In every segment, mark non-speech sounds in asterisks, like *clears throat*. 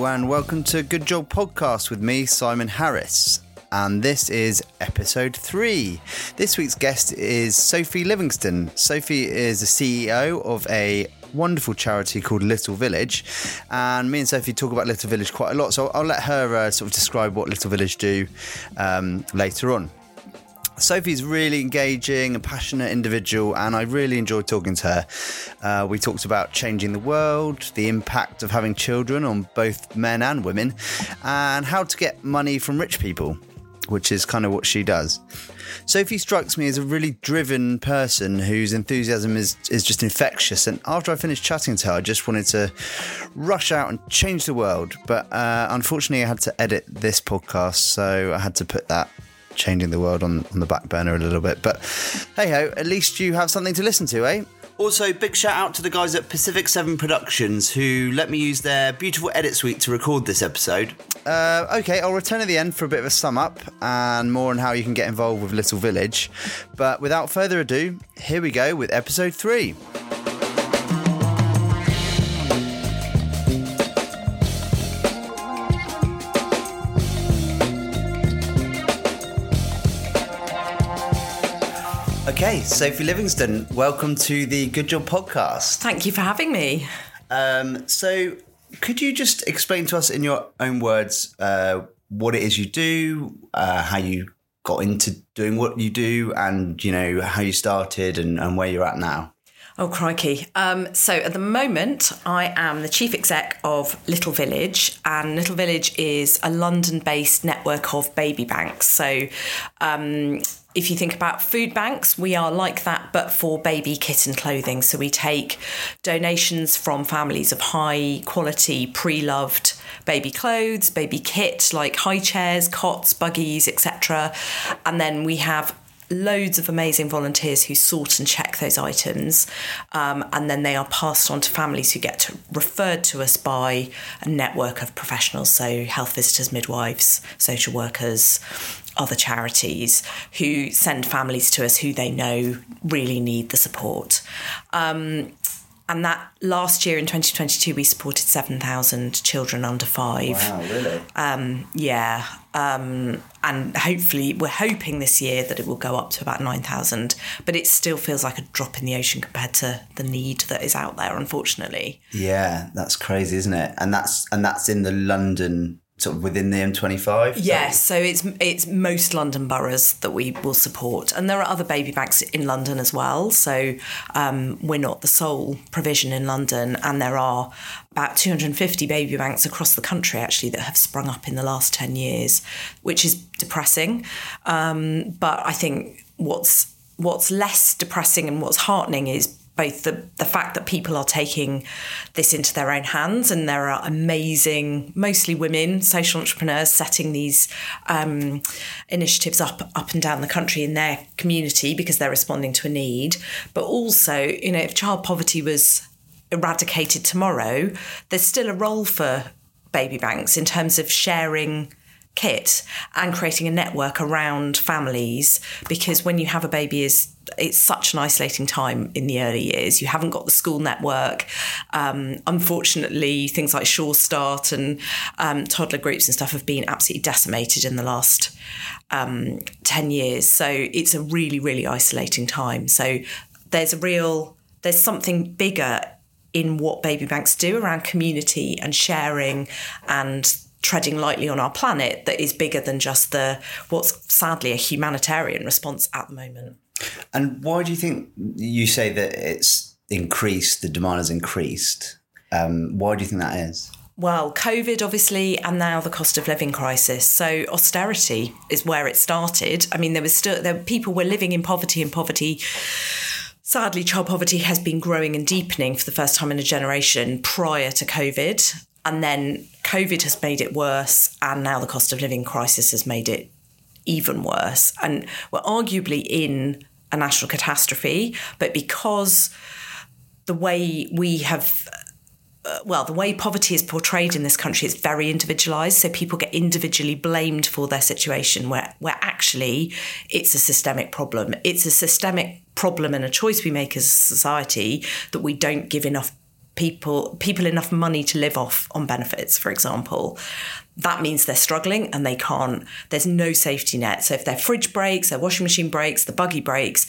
And welcome to Good Job Podcast with me, Simon Harris. And this is episode three. This week's guest is Sophie Livingstone. Sophie is the CEO of a wonderful charity called Little Village. And me and Sophie talk about Little Village quite a lot. So I'll let her uh, sort of describe what Little Village do um, later on. Sophie's really engaging, a passionate individual, and I really enjoyed talking to her. Uh, we talked about changing the world, the impact of having children on both men and women, and how to get money from rich people, which is kind of what she does. Sophie strikes me as a really driven person whose enthusiasm is, is just infectious. And after I finished chatting to her, I just wanted to rush out and change the world. But uh, unfortunately, I had to edit this podcast, so I had to put that changing the world on, on the back burner a little bit. But hey ho, at least you have something to listen to, eh? Also, big shout out to the guys at Pacific Seven Productions who let me use their beautiful edit suite to record this episode. Uh, okay, I'll return at the end for a bit of a sum up and more on how you can get involved with Little Village. But without further ado, here we go with episode three. Okay, Sophie Livingstone, welcome to the Good Job podcast. Thank you for having me. Um, so, could you just explain to us in your own words uh, what it is you do, uh, how you got into doing what you do, and you know how you started and, and where you're at now? Oh, crikey. Um, so at the moment, I am the chief exec of Little Village, and Little Village is a London based network of baby banks. So um, if you think about food banks, we are like that, but for baby kitten clothing. So we take donations from families of high quality, pre loved baby clothes, baby kit like high chairs, cots, buggies, etc. And then we have loads of amazing volunteers who sort and check those items um, and then they are passed on to families who get to, referred to us by a network of professionals so health visitors midwives social workers other charities who send families to us who they know really need the support. Um, and that last year in 2022, we supported 7,000 children under five. Wow, really? Um, yeah. Um, and hopefully, we're hoping this year that it will go up to about 9,000. But it still feels like a drop in the ocean compared to the need that is out there, unfortunately. Yeah, that's crazy, isn't it? And that's and that's in the London sort of within the M25? Yes, so it's it's most London boroughs that we will support, and there are other baby banks in London as well. So um, we're not the sole provision in London, and there are about 250 baby banks across the country actually that have sprung up in the last 10 years, which is depressing. Um, but I think what's what's less depressing and what's heartening is both the, the fact that people are taking this into their own hands and there are amazing, mostly women, social entrepreneurs setting these um, initiatives up up and down the country in their community because they're responding to a need. But also, you know, if child poverty was eradicated tomorrow, there's still a role for baby banks in terms of sharing kit and creating a network around families because when you have a baby is it's such an isolating time in the early years. You haven't got the school network. Um, unfortunately, things like Sure Start and um, toddler groups and stuff have been absolutely decimated in the last um, 10 years. So it's a really, really isolating time. So there's a real, there's something bigger in what baby banks do around community and sharing and treading lightly on our planet that is bigger than just the what's sadly a humanitarian response at the moment. And why do you think you say that it's increased, the demand has increased? Um, why do you think that is? Well, COVID, obviously, and now the cost of living crisis. So austerity is where it started. I mean, there was still there people were living in poverty, and poverty. Sadly, child poverty has been growing and deepening for the first time in a generation prior to COVID. And then COVID has made it worse, and now the cost of living crisis has made it even worse. And we're arguably in a national catastrophe, but because the way we have uh, well, the way poverty is portrayed in this country is very individualized. So people get individually blamed for their situation, where, where actually it's a systemic problem. It's a systemic problem and a choice we make as a society that we don't give enough people people enough money to live off on benefits, for example, that means they're struggling and they can't. There's no safety net. So if their fridge breaks, their washing machine breaks, the buggy breaks,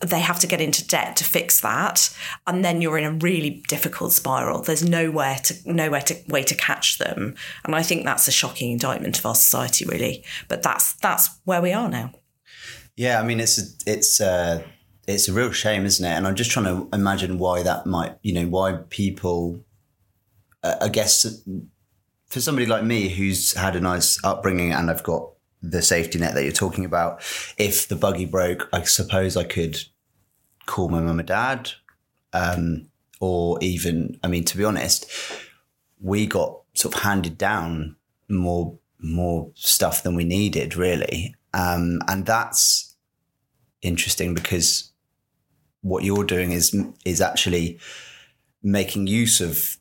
they have to get into debt to fix that. And then you're in a really difficult spiral. There's nowhere to nowhere to way to catch them. And i think that's a shocking indictment of our society really. But that's that's where we are now. Yeah i mean it's it's uh it's a real shame isn't it and i'm just trying to imagine why that might you know why people uh, i guess for somebody like me who's had a nice upbringing and i've got the safety net that you're talking about. If the buggy broke, I suppose I could call my mum and dad, um, or even, I mean, to be honest, we got sort of handed down more more stuff than we needed, really, um, and that's interesting because what you're doing is is actually making use of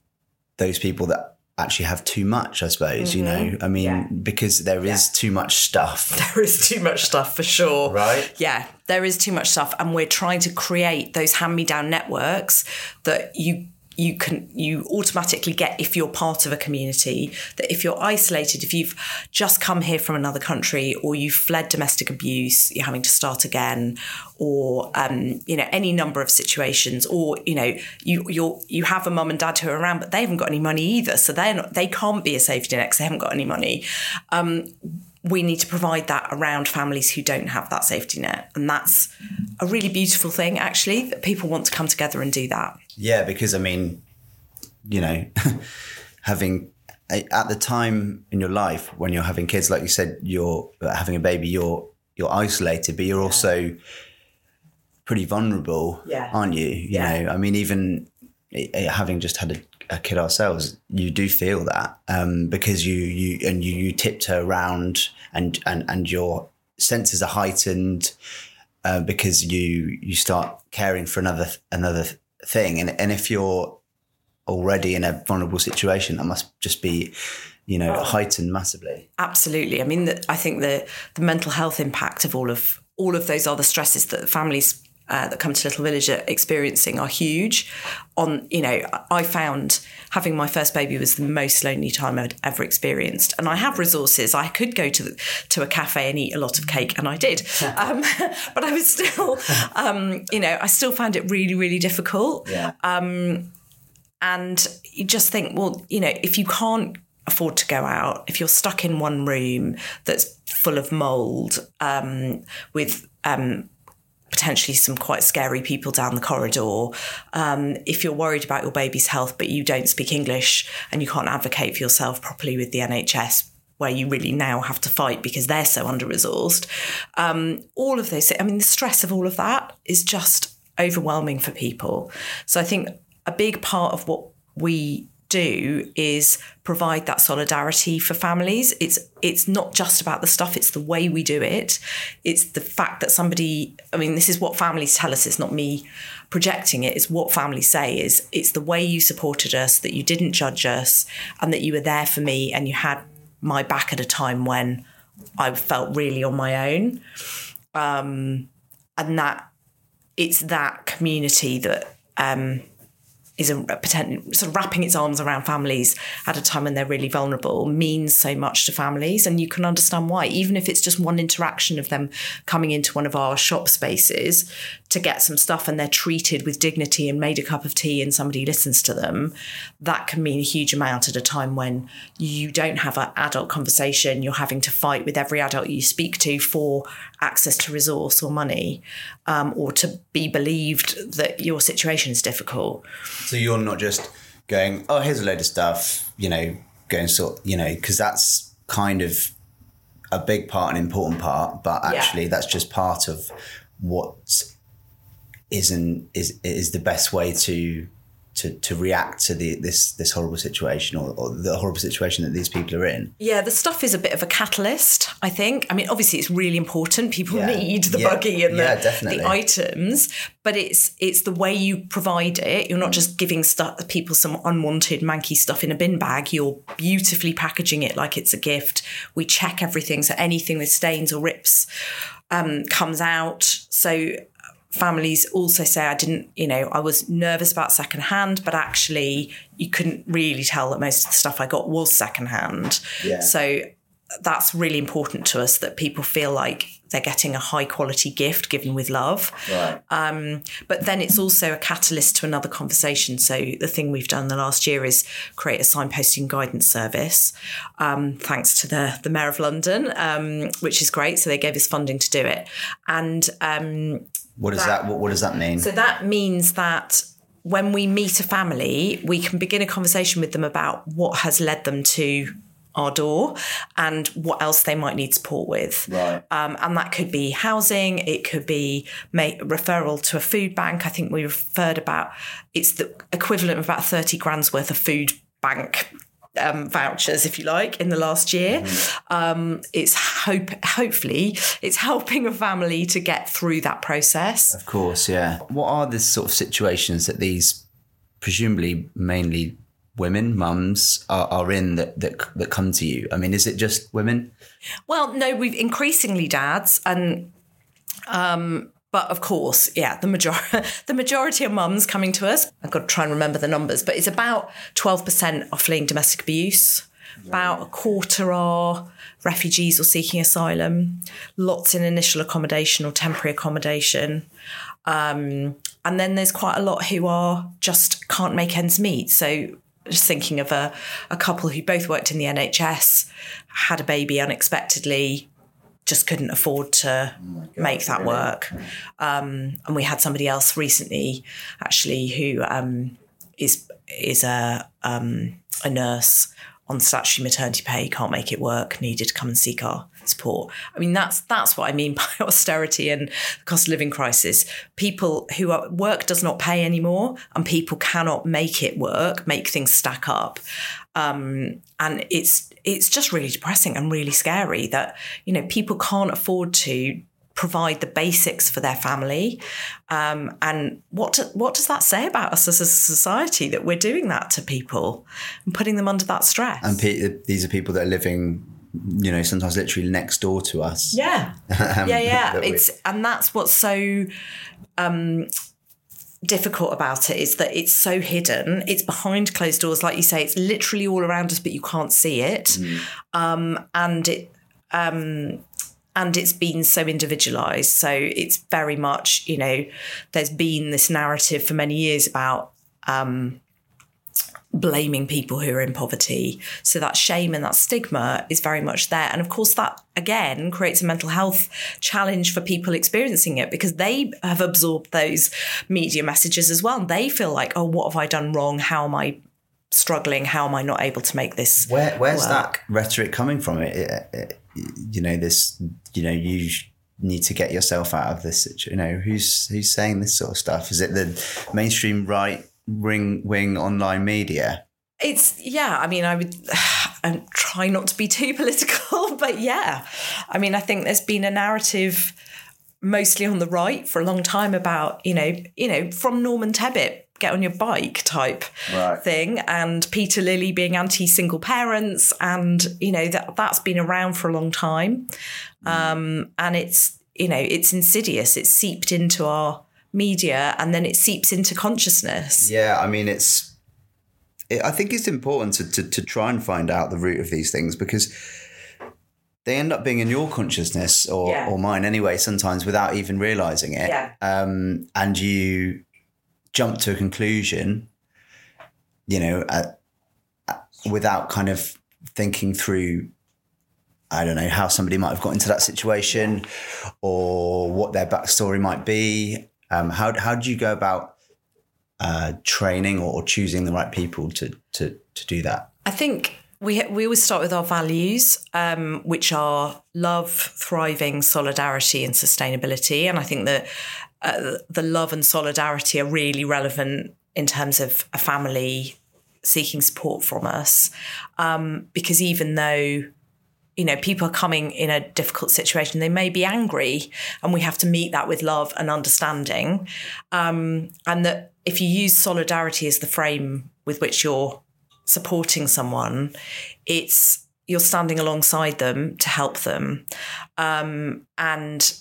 those people that actually have too much, I suppose, mm-hmm. you know. I mean, yeah. because there is yeah. too much stuff. *laughs* There is too much stuff for sure. Right? Yeah, there is too much stuff. And we're trying to create those hand me down networks that you you can you automatically get if you're part of a community that if you're isolated if you've just come here from another country or you've fled domestic abuse you're having to start again or um, you know any number of situations or you know you you you have a mum and dad who are around but they haven't got any money either. So they're not they can't be a safety net because they haven't got any money. Um, we need to provide that around families who don't have that safety net. And that's a really beautiful thing, actually, that people want to come together and do that. Yeah, because I mean, you know, *laughs* having at the time in your life when you're having kids, like you said, you're having a baby, you're you're isolated, but you're also pretty vulnerable, yeah. aren't you? You yeah. know, I mean, even eh, eh, having just had a a kid ourselves, you do feel that um, because you you and you, you tiptoe around and and and your senses are heightened uh, because you you start caring for another another thing, and and if you're already in a vulnerable situation, that must just be you know oh. heightened massively. Absolutely, I mean, the, I think the the mental health impact of all of all of those other stresses that families uh, that come to Little Village are experiencing are huge. On you know, I found having my first baby was the most lonely time I'd ever experienced, and I have resources. I could go to the, to a cafe and eat a lot of cake, and I did, um, *laughs* but I was still, *laughs* um, you know, I still found it really, really difficult. Yeah. Um, and you just think, well, you know, if you can't afford to go out, if you're stuck in one room that's full of mold um, with um, potentially some quite scary people down the corridor. Um, if you're worried about your baby's health, but you don't speak English and you can't advocate for yourself properly with the NHS, where you really now have to fight because they're so under resourced. Um, all of those, I mean, the stress of all of that is just overwhelming for people. So I think a big part of what we do is provide that solidarity for families. It's it's not just about the stuff, it's the way we do it. It's the fact that somebody I mean, this is what families tell us, it's not me projecting it, it's what families say is it's the way you supported us, that you didn't judge us, and that you were there for me and you had my back at a time when I felt really on my own. Um, and that it's that community that um, is a pretend, sort of wrapping its arms around families at a time when they're really vulnerable means so much to families. And you can understand why even if it's just one interaction of them coming into one of our shop spaces to get some stuff and they're treated with dignity and made a cup of tea and somebody listens to them that can mean a huge amount at a time when you don't have an adult conversation. You're having to fight with every adult you speak to for access to resource or money um, or to be believed that your situation is difficult so you're not just going, oh, here's a load of stuff, you know, going sort, you know, because that's kind of a big part, an important part, but actually yeah. that's just part of what isn't is is the best way to to, to react to the this this horrible situation or, or, the horrible situation that these people are in. Yeah, the stuff is a bit of a catalyst, I think. I mean, obviously it's really important. People yeah. need the yeah. buggy and yeah, the, the items, but it's it's the way you provide it. You're not just giving stuff people some unwanted manky stuff in a bin bag. You're beautifully packaging it like it's a gift. We check everything, so anything with stains or rips um, comes out. So families also say I didn't, you know, I was nervous about secondhand, but actually you couldn't really tell that most of the stuff I got was secondhand. Yeah. So that's really important to us that people feel like they're getting a high quality gift given with love. Right. Um, but then it's also a catalyst to another conversation. So the thing we've done the last year is create a signposting guidance service, um, thanks to the the Mayor of London, um, which is great. So they gave us funding to do it, and um, what does that, what, what does that mean? so that means that when we meet a family, we can begin a conversation with them about what has led them to our door and what else they might need support with. Right. Um, and that could be housing, it could be ma- referral to a food bank. I think we referred about it's the equivalent of about 30 grand's worth of food bank um, vouchers, if you like, in the last year. Um, it's hope, hopefully, it's helping a family to get through that process. Of course, yeah. What are the sort of situations that these presumably mainly women, mums, are, are in that, that that come to you? I mean, is it just women? Well, no, we've increasingly dads, and um, but of course, yeah, the majority *laughs* the majority of mums coming to us. I've got to try and remember the numbers, but it's about twelve percent are fleeing domestic abuse. About a quarter are refugees or seeking asylum. Lots in initial accommodation or temporary accommodation. Um, and then there's quite a lot who are just can't make ends meet. So just thinking of a, a couple who both worked in the NHS, had a baby unexpectedly, just couldn't afford to make that work. Um, and we had somebody else recently, actually, who um, is is a um, a nurse on statutory maternity pay, can't make it work, needed to come and seek our support. I mean, that's that's what I mean *laughs* by austerity and the cost of living crisis. People who are work does not pay anymore, and people cannot make it work, make things stack up, um, and it's it's just really depressing and really scary that you know people can't afford to provide the basics for their family. Um, and what do, what does that say about us as a society that we're doing that to people and putting them under that stress? And pe- these are people that are living, you know, sometimes literally next door to us. yeah, *laughs* Um, yeah, yeah. It's and that's what's so um, difficult about it is that it's so hidden. It's behind closed doors, like you say. It's literally all around us, but you can't see it. Mm. Um, and it um, and it's been so individualized. So it's very much, you know, there's been this narrative for many years about um, blaming people who are in poverty. So that shame and that stigma is very much there. And of course, that again creates a mental health challenge for people experiencing it because they have absorbed those media messages as well. And They feel like, oh, what have I done wrong? How am I struggling? How am I not able to make this? Where, where's work? that rhetoric coming from? It, it, it- you know, this, you know, you need to get yourself out of this. You know, who's who's saying this sort of stuff? Is it the mainstream right ring wing online media? It's yeah. I mean, I would *sighs* and try not to be too *laughs* political, but yeah. I mean, I think there's been a narrative mostly on the right for a long time about you know you know from Norman Tebbit get on your bike type Right. thing and Peter Lilley being anti single parents and you know that that's been around for a long time um, and it's you know it's insidious it's seeped into our media and then it seeps into consciousness Yeah, I mean, it's. It, I think it's important to, to to try and find out the root of these things because they end up being in your consciousness or Yeah. or mine anyway. Sometimes without even realizing it. Yeah. Um, and you jump to a conclusion, you know, without kind of thinking through. I don't know how somebody might have got into that situation, or what their backstory might be. Um, how how do you go about uh, training or choosing the right people to to to do that? I think we we always start with our values, um, which are love, thriving, solidarity, and sustainability. And I think that uh, the love and solidarity are really relevant in terms of a family seeking support from us, um, because even though you know people are coming in a difficult situation, they may be angry, and we have to meet that with love and understanding, um, and that if you use solidarity as the frame with which you're supporting someone, it's you're standing alongside them to help them, um, and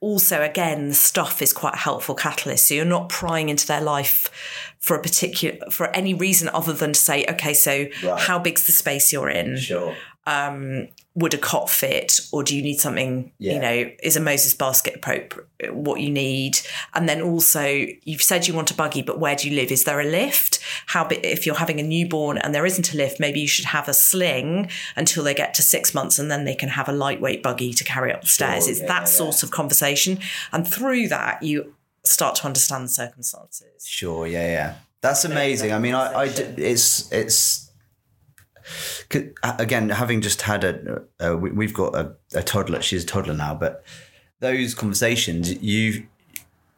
also, again, the stuff is quite a helpful catalyst. So you're not prying into their life for a particular for any reason other than to say, okay, so Right. how big's the space you're in? Sure. Um, would a cot fit or do you need something Yeah. you know is a moses basket appropriate what you need and then also you've said you want a buggy but where do you live is there a lift how if you're having a newborn and there isn't a lift maybe you should have a sling until they get to six months and then they can have a lightweight buggy to carry up the stairs it's yeah, that yeah. sort of conversation and through that you start to understand the circumstances Sure, yeah, yeah. That's amazing. I mean, i, I it's it's again having just had a, a we- we've got a, a toddler. She's a toddler now, but those conversations you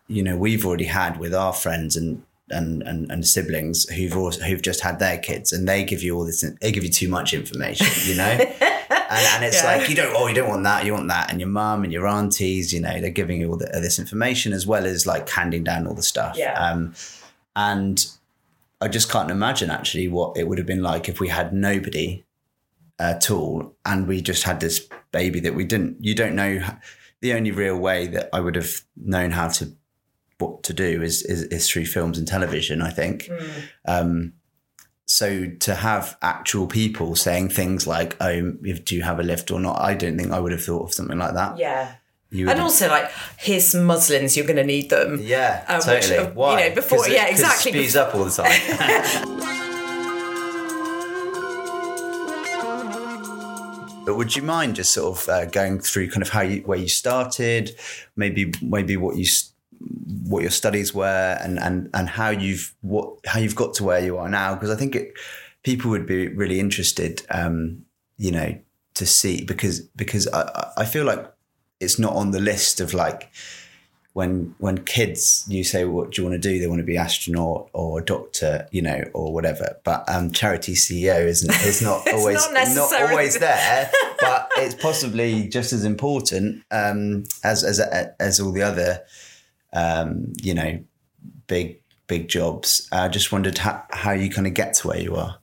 you know we've already had with our friends and. And, and, and siblings who've also, who've just had their kids and they give you all this they give you too much information you know *laughs* and, and it's Yeah. like you don't oh you don't want that you want that and your mum and your aunties you know they're giving you all the, this information as well as like handing down all the stuff Yeah. um, and I just can't imagine actually what it would have been like if we had nobody at all and we just had this baby that we didn't. You don't know. The only real way that I would have known how to what to do is is, is through films and television. I think. Um, so to have actual people saying things like, "Oh, do you have a lift or not?" I don't think I would have thought of something like that. yeah You and also like here's some muslins you're going to need them Yeah, Um, which, totally. uh, you Why? know, before- it- yeah, exactly, It speeds up all the time. *laughs* but would you mind just sort of uh, going through kind of how you where you started, maybe maybe what you what your studies were, and and and how you've what how you've got to where you are now? Because I think it, people would be really interested, um, you know, to see because because I- I feel like it's not on the list of like when when kids you say what do you want to do? They want to be astronaut or doctor you know or whatever. But um charity ceo isn't *laughs* is not always not necessarily- always there *laughs* but it's possibly just as important um as as as all the other um you know big big jobs. I just wondered how, how you kind of get to where you are.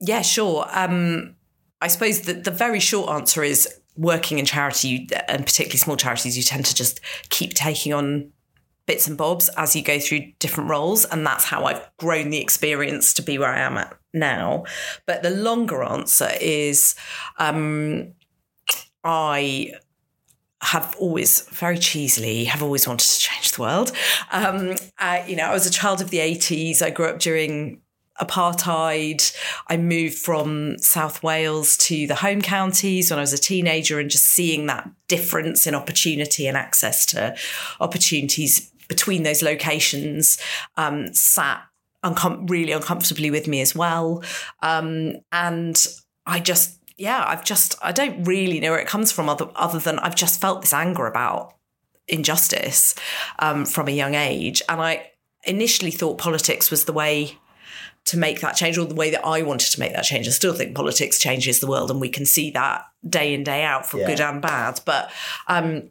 Yeah, sure. Um, I suppose that the very short answer is working in charity, you, and particularly small charities, you tend to just keep taking on bits and bobs as you go through different roles. And that's how I've grown the experience to be where I am at now. But the longer answer is um, I have always very cheesily have always wanted to change the world. Um, I, you know, I was a child of the 80s. I grew up during apartheid. I moved from South Wales to the home counties when I was a teenager and just seeing that difference in opportunity and access to opportunities between those locations um, sat uncom- really uncomfortably with me as well. Um, and I just, yeah, I've just, I don't really know where it comes from other, other than I've just felt this anger about injustice um, from a young age. And I initially thought politics was the way to make that change or the way that I wanted to make that change. I still think politics changes the world and we can see that day in, day out for Yeah. good and bad. But um,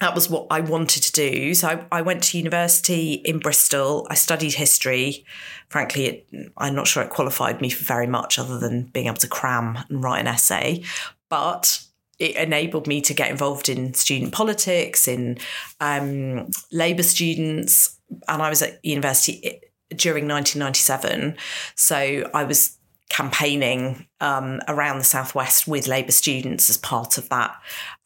that was what I wanted to do. So I, I went to university in Bristol. I studied history. Frankly, it, I'm not sure it qualified me for very much other than being able to cram and write an essay. But it enabled me to get involved in student politics, in um, Labour students. And I was at university during 1997. So I was campaigning um, around the southwest with Labour students as part of that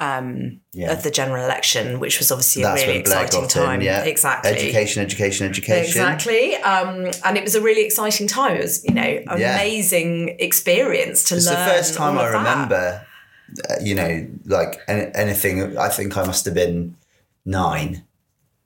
um, Yeah. of the general election, which was obviously that's a really exciting time. in yeah Exactly. education education education Exactly. Um, and it was a really exciting time. It was, you know, an Yeah. amazing experience to learn. It's the first time I remember, uh, you know, like anything. I think I must have been nine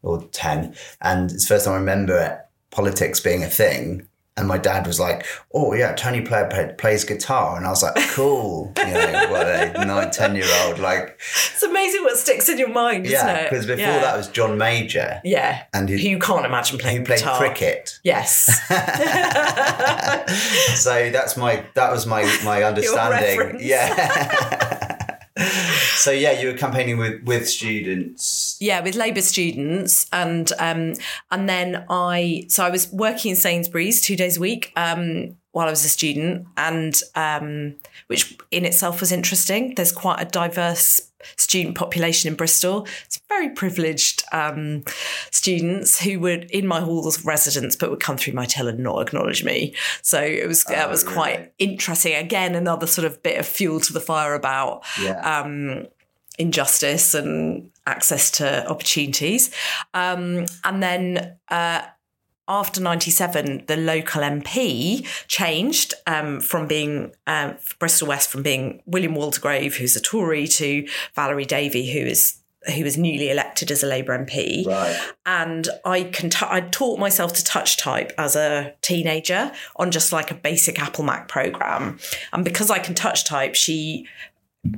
or 10. And it's the first time I remember politics being a thing. And my dad was like, "Oh yeah, Tony Blair play, plays guitar," and I was like, "Cool," you know, what a *laughs* nine, ten year old like, It's amazing what sticks in your mind, isn't yeah, it? because before Yeah. that was John Major, Yeah. and who you can't imagine playing he played guitar. cricket. Yes. *laughs* *laughs* so that's my that was my my understanding. Yeah. So yeah, you were campaigning with with students. yeah, with Labour students, and um, and then I so I was working in Sainsbury's two days a week, um, while I was a student, and um, which in itself was interesting. There's quite a diverse student population in Bristol. It's very privileged um, students who were in my halls of residence, but would come through my till and not acknowledge me. So it was that Oh, was really? quite interesting. Again, another sort of bit of fuel to the fire about Yeah. um, injustice and access to opportunities. Um, and then uh, after 97, the local MP changed um, from being um, Bristol West from being William Waldegrave, who's a Tory, to Valerie Davey, who is who was newly elected as a Labour MP right. and I can t- I taught myself to touch type as a teenager on just like a basic Apple Mac program, and because I can touch type, she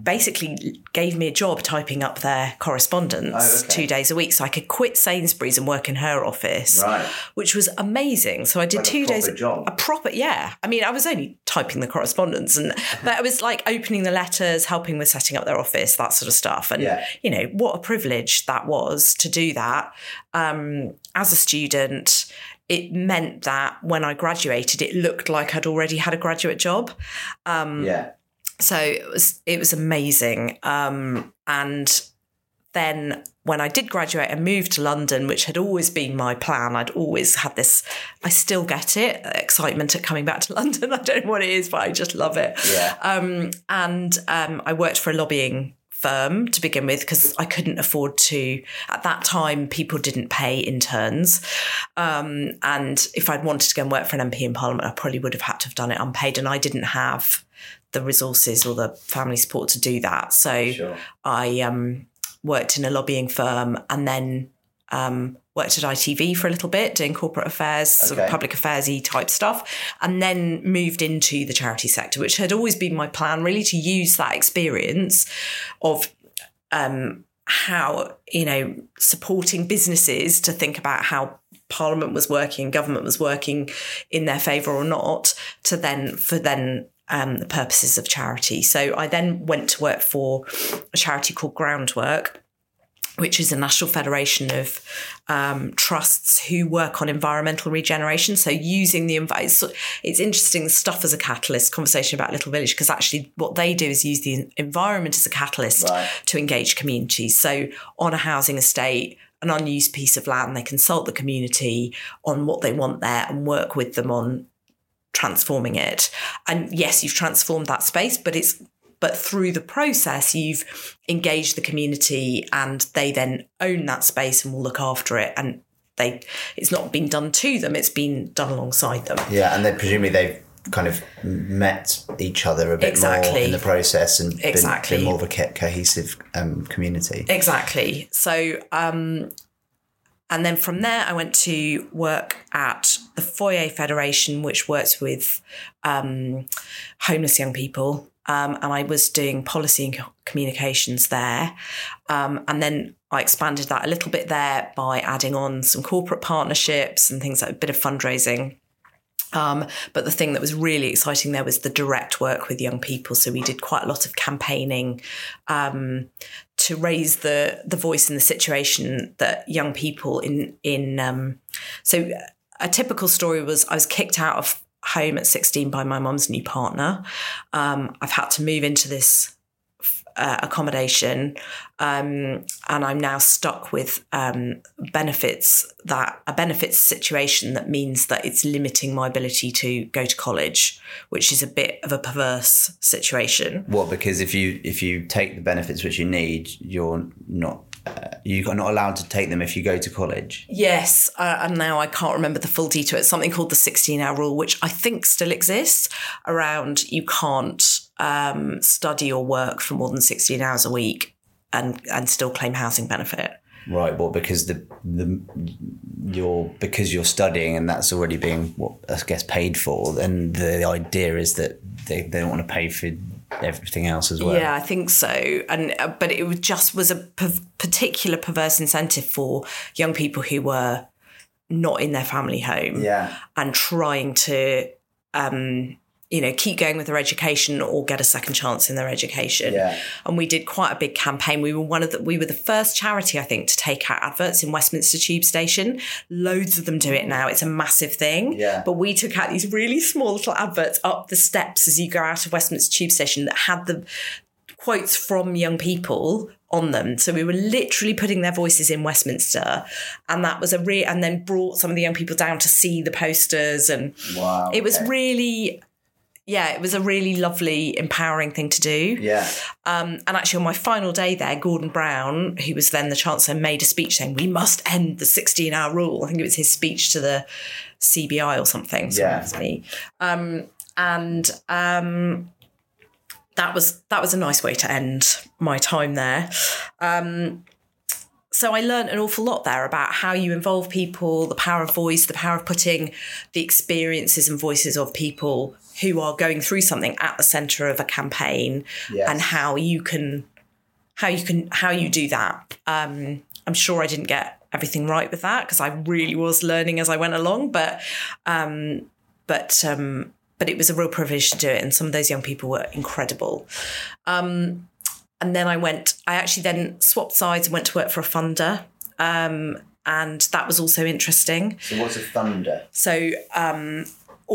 basically gave me a job typing up their correspondence Oh, okay. two days a week, so I could quit Sainsbury's and work in her office, Right. which was amazing. So I did Like a two days proper job. a proper yeah. I mean, I was only typing the correspondence, and but I was like opening the letters, helping with setting up their office, that sort of stuff, and Yeah. you know what a privilege that was to do that um, as a student. It meant that when I graduated, it looked like I'd already had a graduate job. Um, yeah. So it was it was amazing um and then when I did graduate and moved to London, which had always been my plan, I'd always had this, I still get it, excitement at coming back to *laughs* London. I don't know what it is, but I just love it. Yeah. Um, and um, I worked for a lobbying firm to begin with because I couldn't afford to. At that time, people didn't pay interns. Um, and if I'd wanted to go and work for an MP in Parliament, I probably would have had to have done it unpaid. And I didn't have the resources or the family support to do that. So Sure. I um, worked in a lobbying firm and then um, worked at ITV for a little bit, doing corporate affairs, sort of Okay. public affairsy type stuff, and then moved into the charity sector, which had always been my plan, really, to use that experience of um, how you know supporting businesses to think about how Parliament was working, government was working in their favour or not, to then for then um, the purposes of charity. So I then went to work for a charity called Groundwork, which is a national federation of um, trusts who work on environmental regeneration. So using the it's, it's interesting stuff as a catalyst. Conversation about Little Village because actually what they do is use the environment as a catalyst Right. to engage communities. So on a housing estate. An unused piece of land, they consult the community on what they want there and work with them on transforming it. And yes, you've transformed that space, but it's but through the process you've engaged the community and they then own that space and will look after it and they it's not been done to them, it's been done alongside them. Yeah, and then presumably they've kind of met each other a bit more in the process and been- Exactly. been, more of a cohesive um, community. Exactly. So, um, and then from there, I went to work at the Foyer Federation, which works with um, homeless young people. Um, and I was doing policy and communications there. Um, and then I expanded that a little bit there by adding on some corporate partnerships and things like a bit of fundraising. Um, but the thing that was really exciting there was the direct work with young people. So we did quite a lot of campaigning um, to raise the the voice in the situation that young people in in um, so a typical story was I was kicked out of home at 16 by my mum's new partner. Um, I've had to move into this uh, accommodation, um, and I'm now stuck with um, benefits that a benefits situation that means that it's limiting my ability to go to college, which is a bit of a perverse situation. What? Because if you if you take the benefits which you need, you're not uh, you're not allowed to take them if you go to college. Yes, uh, and now I can't remember the full detail. It's something called the 16 hour rule, which I think still exists around you can't um, study or work for more than 16 hours a week and, and still claim housing benefit. Right, well, because the the you're because you're studying and that's already being what I guess paid for. Then the idea is that they, they don't want to pay for everything else as well. Yeah, I think so. And uh, but it was just was a p- particular perverse incentive for young people who were not in their family home. Yeah. and trying to um you know, keep going with their education or get a second chance in their education. Yeah. And we did quite a big campaign. We were one of the we were the first charity, I think, to take out adverts in Westminster Tube Station. Loads of them do it now. It's a massive thing. Yeah. But we took out these really small little adverts up the steps as you go out of Westminster Tube Station that had the quotes from young people on them. So we were literally putting their voices in Westminster, and that was a real. And then brought some of the young people down to see the posters, and Wow. it was okay. really, yeah, it was a really lovely, empowering thing to do. Yeah. Um, and actually, on my final day there, Gordon Brown, who was then the chancellor, made a speech saying we must end the 16-hour rule. I think it was his speech to the CBI or something. So Yeah. me. Um, and um, that was that was a nice way to end my time there. Um, so I learned an awful lot there about how you involve people, the power of voice, the power of putting the experiences and voices of people who are going through something at the center of a campaign Yes. and how you can how you can how you do that. Um, I'm sure I didn't get everything right with that because I really was learning as I went along, but um, but um, but it was a real privilege to do it, and some of those young people were incredible. Um, and then I went. I actually then swapped sides and went to work for a funder. Um, and that was also interesting. So what's a thunder? So, um,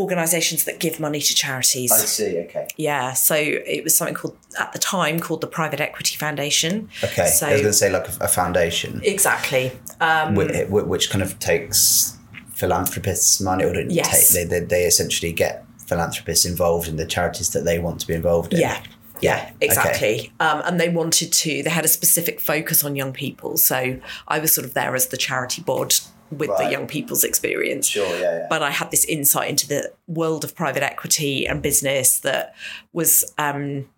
organisations that give money to charities. I see. Okay. Yeah, so it was something called at the time called the Private Equity Foundation. Okay. So I was going to say like a, a foundation, exactly. Um, which, which kind of takes philanthropists' money, or don't Yes. take, they, they they essentially get philanthropists involved in the charities that they want to be involved in. yeah. Yeah, exactly. Um, and they wanted to, they had a specific focus on young people. So I was sort of there as the charity board with Right. the young people's experience. Sure. Yeah. yeah. But I had this insight into the world of private equity and business that was um,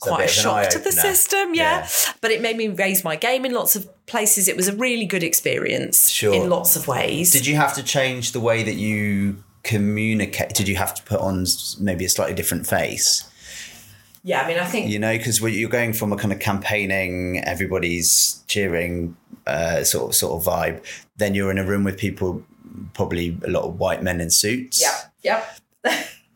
quite a, an shock to the system. Yeah. Yeah. But it made me raise my game in lots of places. It was a really good experience Sure. in lots of ways. Did you have to change the way that you communicate? Did you have to put on maybe a slightly different face? Yeah, I mean, I think You know, because you're going from a kind of campaigning, everybody's cheering uh, sort of sort of vibe. Then you're in a room with people, probably a lot of white men in suits. yeah, yeah.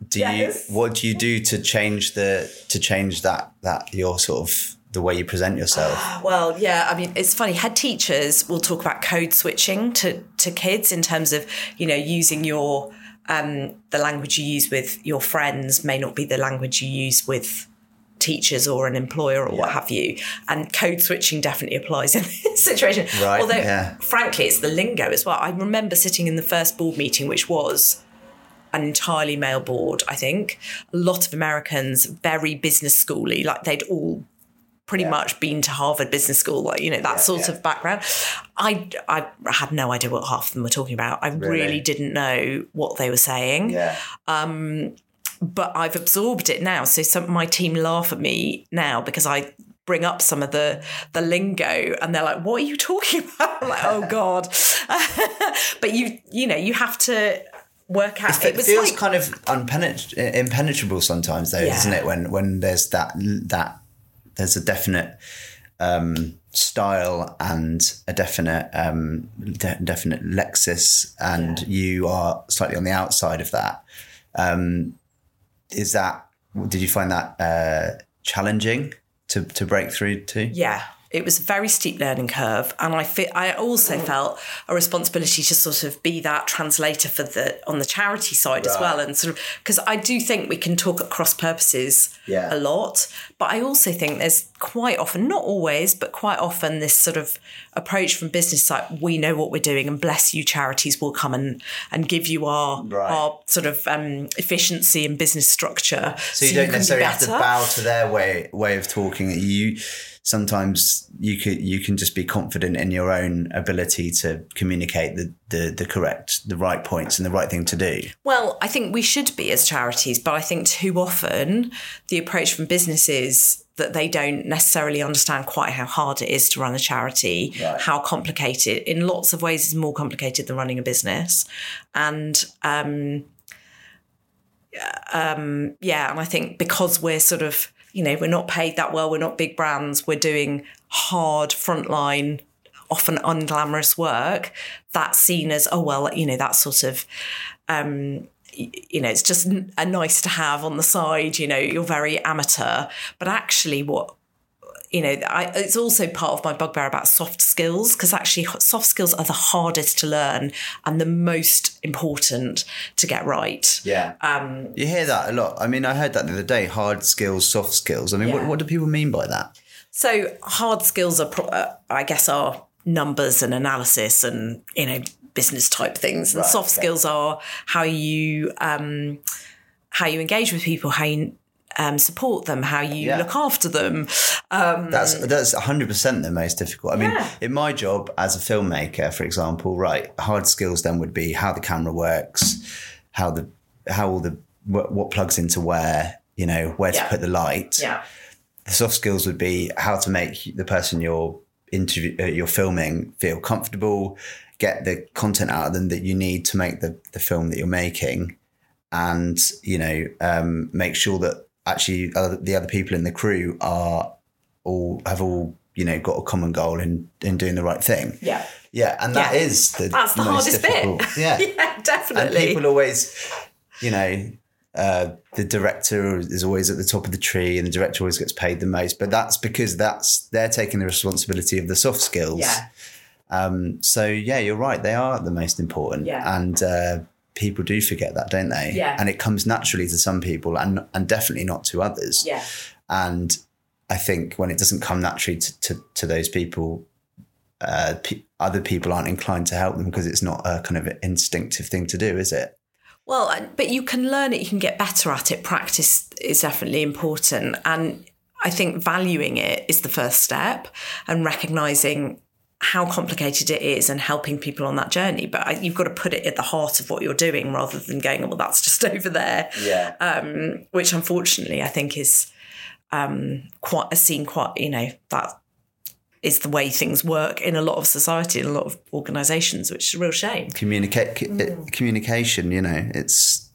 Do *laughs* Yes. you? What do you do to change the to change that that your sort of the way you present yourself? *sighs* Well, yeah, I mean, it's funny. Head teachers will talk about code switching to to kids in terms of you know using your um, the language you use with your friends may not be the language you use with teachers or an employer or what have you. And code switching definitely applies in *laughs* this situation. Right, Although, yeah. frankly, it's the lingo as well. I remember sitting in the first board meeting, which was an entirely male board, I think. A lot of Americans, very business schooly, like they'd all pretty much been to Harvard Business School, like, you know, that sort yeah. of background. I, I had no idea what half of them were talking about. I really, Really? didn't know what they were saying Yeah. Um, but I've absorbed it now. So some my team laugh at me now because I bring up some of the the lingo and they're like, "What are you talking *laughs* about?" I'm like, "Oh God!" *laughs* but you you know you have to work out. It, It was feels like kind of unpenet- impenetrable sometimes, though, Yeah. isn't it? When when there's that that there's a definite um, style and a definite um, de- definite lexis, and you are slightly on the outside of that. Um, is that? Did you find that uh, challenging to to break through to? yeah. It was a very steep learning curve, and I fe- I also felt a responsibility to sort of be that translator for the on the charity side as well, and sort of because I do think we can talk at cross purposes Yeah. a lot, but I also think there's quite often, not always, but quite often this sort of approach from business side. We know what we're doing, and bless you, charities will come and and give you our Right. our sort of um, efficiency and business structure. So you can don't be necessarily have to bow to their way way of talking. You sometimes you could you can just be confident in your own ability to communicate the, the the correct the right points and the right thing to do. Well, I think we should be as charities, but I think too often the approach from business is that they don't necessarily understand quite how hard it is to run a charity, Right. how complicated, in lots of ways, is more complicated than running a business. And um, um, yeah, and I think because we're sort of, you know, we're not paid that well, we're not big brands, we're doing hard frontline, often unglamorous work, that's seen as, oh, well, you know, that's sort of um, you know, it's just a nice to have on the side. You know, you're very amateur, but actually, what you know, I, it's also part of my bugbear about soft skills because actually, soft skills are the hardest to learn and the most important to get right. Yeah. Um, you hear that a lot. I mean, I heard that the other day hard skills, soft skills. I mean, yeah. what, what do people mean by that? So, hard skills are, uh, I guess, are numbers and analysis and, you know, business type things. And right, soft okay. skills are how you, um, how you engage with people, how you um, support them, how you yeah. look after them. Um, that's that's hundred percent the most difficult. I mean, yeah. in my job as a filmmaker, for example, right, hard skills then would be how the camera works, how the how all the what, what plugs into where, you know, where yeah. to put the light. Yeah. The soft skills would be how to make the person you're interview uh, you're filming feel comfortable, get the content out of them that you need to make the the film that you're making and you know um, make sure that actually other, the other people in the crew are all have all you know got a common goal in in doing the right thing. Yeah. Yeah, and that yeah. is the that's the hardest difficult. bit. *laughs* Yeah, yeah, definitely. And people always, you know, uh, the director is always at the top of the tree, and the director always gets paid the most. But that's because that's they're taking the responsibility of the soft skills. Yeah. Um, so yeah, you're right. They are the most important. Yeah. And uh, people do forget that, don't they? Yeah. And it comes naturally to some people and and definitely not to others. Yeah. And I think when it doesn't come naturally to, to, to those people, uh, p- other people aren't inclined to help them because it's not a kind of instinctive thing to do, is it? Well, but you can learn it, you can get better at it. Practice is definitely important. And I think valuing it is the first step and recognizing how complicated it is and helping people on that journey. But you've got to put it at the heart of what you're doing rather than going, well, that's just *laughs* over there. Yeah. Um, which unfortunately I think is um, quite a scene, quite, you know, that is the way things work in a lot of society and a lot of organisations, which is a real shame. Communicate, mm. communication, you know, it's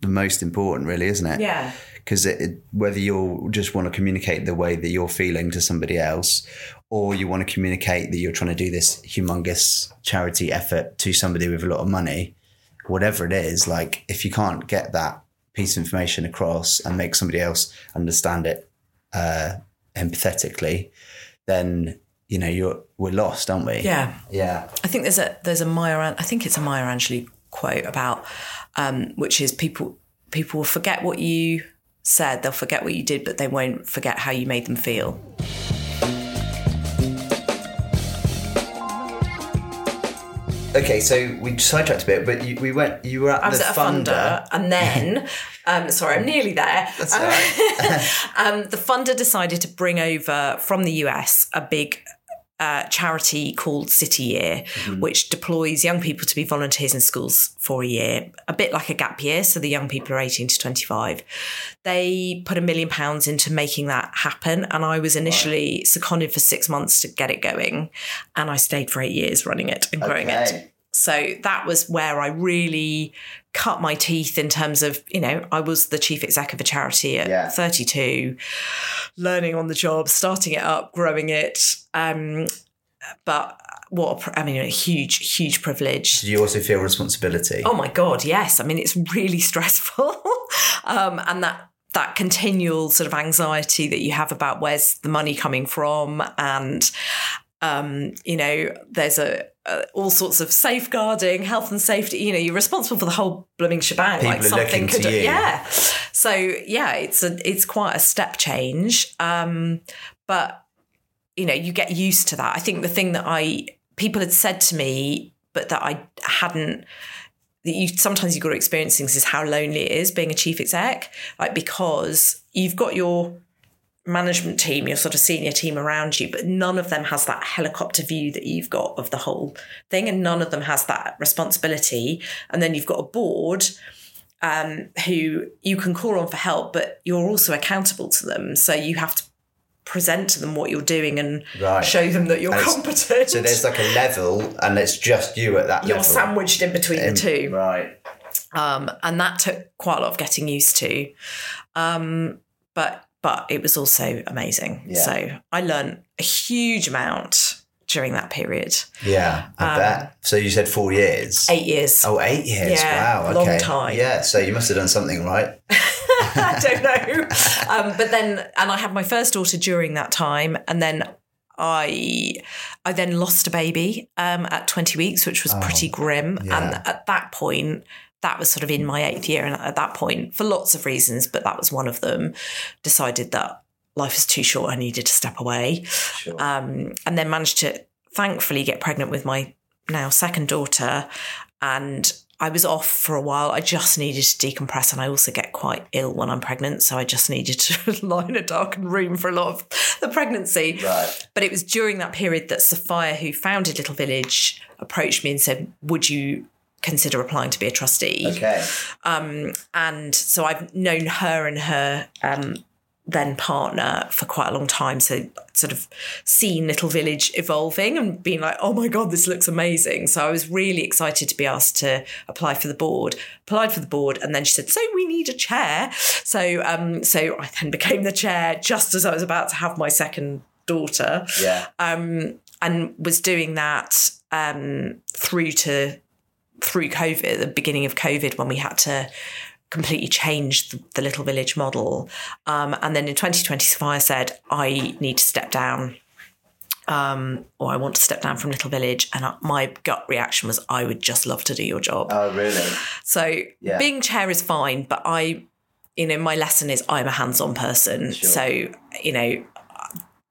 the most important, really, isn't it? Yeah because whether you just want to communicate the way that you're feeling to somebody else or you want to communicate that you're trying to do this humongous charity effort to somebody with a lot of money whatever it is like if you can't get that piece of information across and make somebody else understand it uh, empathetically then you know you're we're lost aren't we? Yeah. Yeah. I think there's a there's a maya i think it's a maya angelou quote about um, which is people people will forget what you said, they'll forget what you did, but they won't forget how you made them feel. Okay, so we sidetracked a bit, but you, we went. You were at I was the at funder. a funder, and then, *laughs* um, sorry, I'm nearly there. That's right. *laughs* um, the funder decided to bring over from the US a big uh, charity called City Year, mm-hmm. which deploys young people to be volunteers in schools for a year, a bit like a gap year. So the young people are 18 to 25. They put a million pounds into making that happen. And I was initially right. seconded for six months to get it going. And I stayed for eight years running it and growing okay. it. So that was where I really cut my teeth in terms of, you know, I was the chief exec of a charity at yeah. 32, learning on the job, starting it up, growing it. Um, but what a, I mean, a huge, huge privilege. Do you also feel responsibility? Oh my God, yes. I mean, it's really *laughs* stressful. um, and that that continual sort of anxiety that you have about where's the money coming from and um, you know, there's a, a, all sorts of safeguarding, health and safety. You know, you're responsible for the whole blooming shebang. People like something could, yeah. So yeah, it's a it's quite a step change. Um, but you know, you get used to that. I think the thing that I people had said to me, but that I hadn't that you sometimes you've got to experience things is how lonely it is being a chief exec, like because you've got your management team, your sort of senior team around you, but none of them has that helicopter view that you've got of the whole thing, and none of them has that responsibility. And then you've got a board um, who you can call on for help, but you're also accountable to them. So you have to present to them what you're doing and right. show them that you're and competent. So there's like a level, and it's just you at that you're level. sandwiched in between in, the two. Right. Um, and that took quite a lot of getting used to. Um, but but it was also amazing. Yeah. So I learned a huge amount during that period. Yeah, I bet. So you said four years. Um, Eight years. Oh, eight years. Yeah, wow. long Okay. time. Yeah. So you must have done something right. *laughs* I don't know. Um, but then, and I had my first daughter during that time, and then I, I then lost a baby um, at 20 weeks, which was pretty grim. Oh, yeah. And at that point, that was sort of in my eighth year, and at that point, for lots of reasons, but that was one of them, decided that life is too short. I needed to step away, Sure. um, and then managed to thankfully get pregnant with my now second daughter, and I was off for a while. I just needed to decompress, and I also get quite ill when I'm pregnant, so I just needed to *laughs* lie in a darkened room for a lot of the pregnancy. right. But it was during that period that Sophia, who founded Little Village, approached me and said, "Would you?" Consider applying to be a trustee. Okay. And so I've known her and her um, then partner for quite a long time. So sort of seen Little Village evolving and being like, oh my God, this looks amazing. So I was really excited to be asked to apply for the board. Applied for the board, and then she said, "So we need a chair." So um, so I then became the chair just as I was about to have my second daughter Yeah. and was doing that um, through to through COVID, the beginning of COVID, when we had to completely change the, the little village model. Um, and then in 2020, Sophia said, "I need to step down." Um, or I want to step down from Little Village, and I, my gut reaction was, I would just love to do your job. oh, really? So Yeah. being chair is fine, but I, you know, my lesson is I'm a hands-on person. Sure. So you know,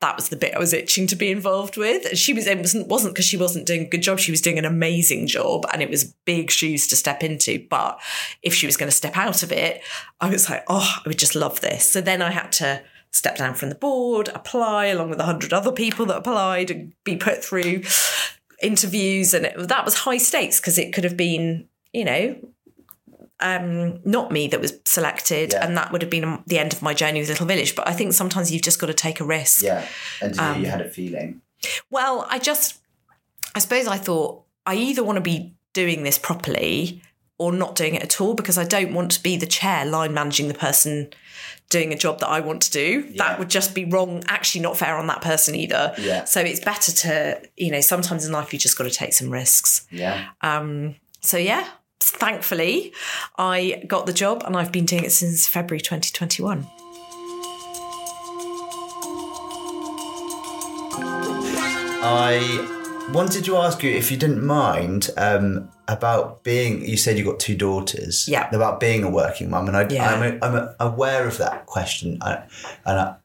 that was the bit I was itching to be involved with. She was it wasn't wasn't because she wasn't doing a good job. She was doing an amazing job, and it was big shoes to step into. But if she was going to step out of it, I was like, oh, I would just love this. So then I had to step down from the board, apply along with a hundred other people that applied, and be put through interviews, and it, that was high stakes because it could have been, you know, um, not me that was selected, Yeah. and that would have been the end of my journey with Little Village. But I think sometimes you've just got to take a risk. Yeah. And Um, you had a feeling. Well, I just, I suppose I thought I either want to be doing this properly or not doing it at all because I don't want to be the chair line managing the person doing a job that I want to do. Yeah. That would just be wrong, actually not fair on that person either. Yeah. So it's better to, you know, sometimes in life you just got to take some risks. Yeah. Um, so yeah, thankfully I got the job and I've been doing it since February 2021. I wanted to ask you if you didn't mind um, about being. You said you got two daughters. Yeah. About being a working mum, and I, Yeah. I'm, I'm aware of that question, I, and I,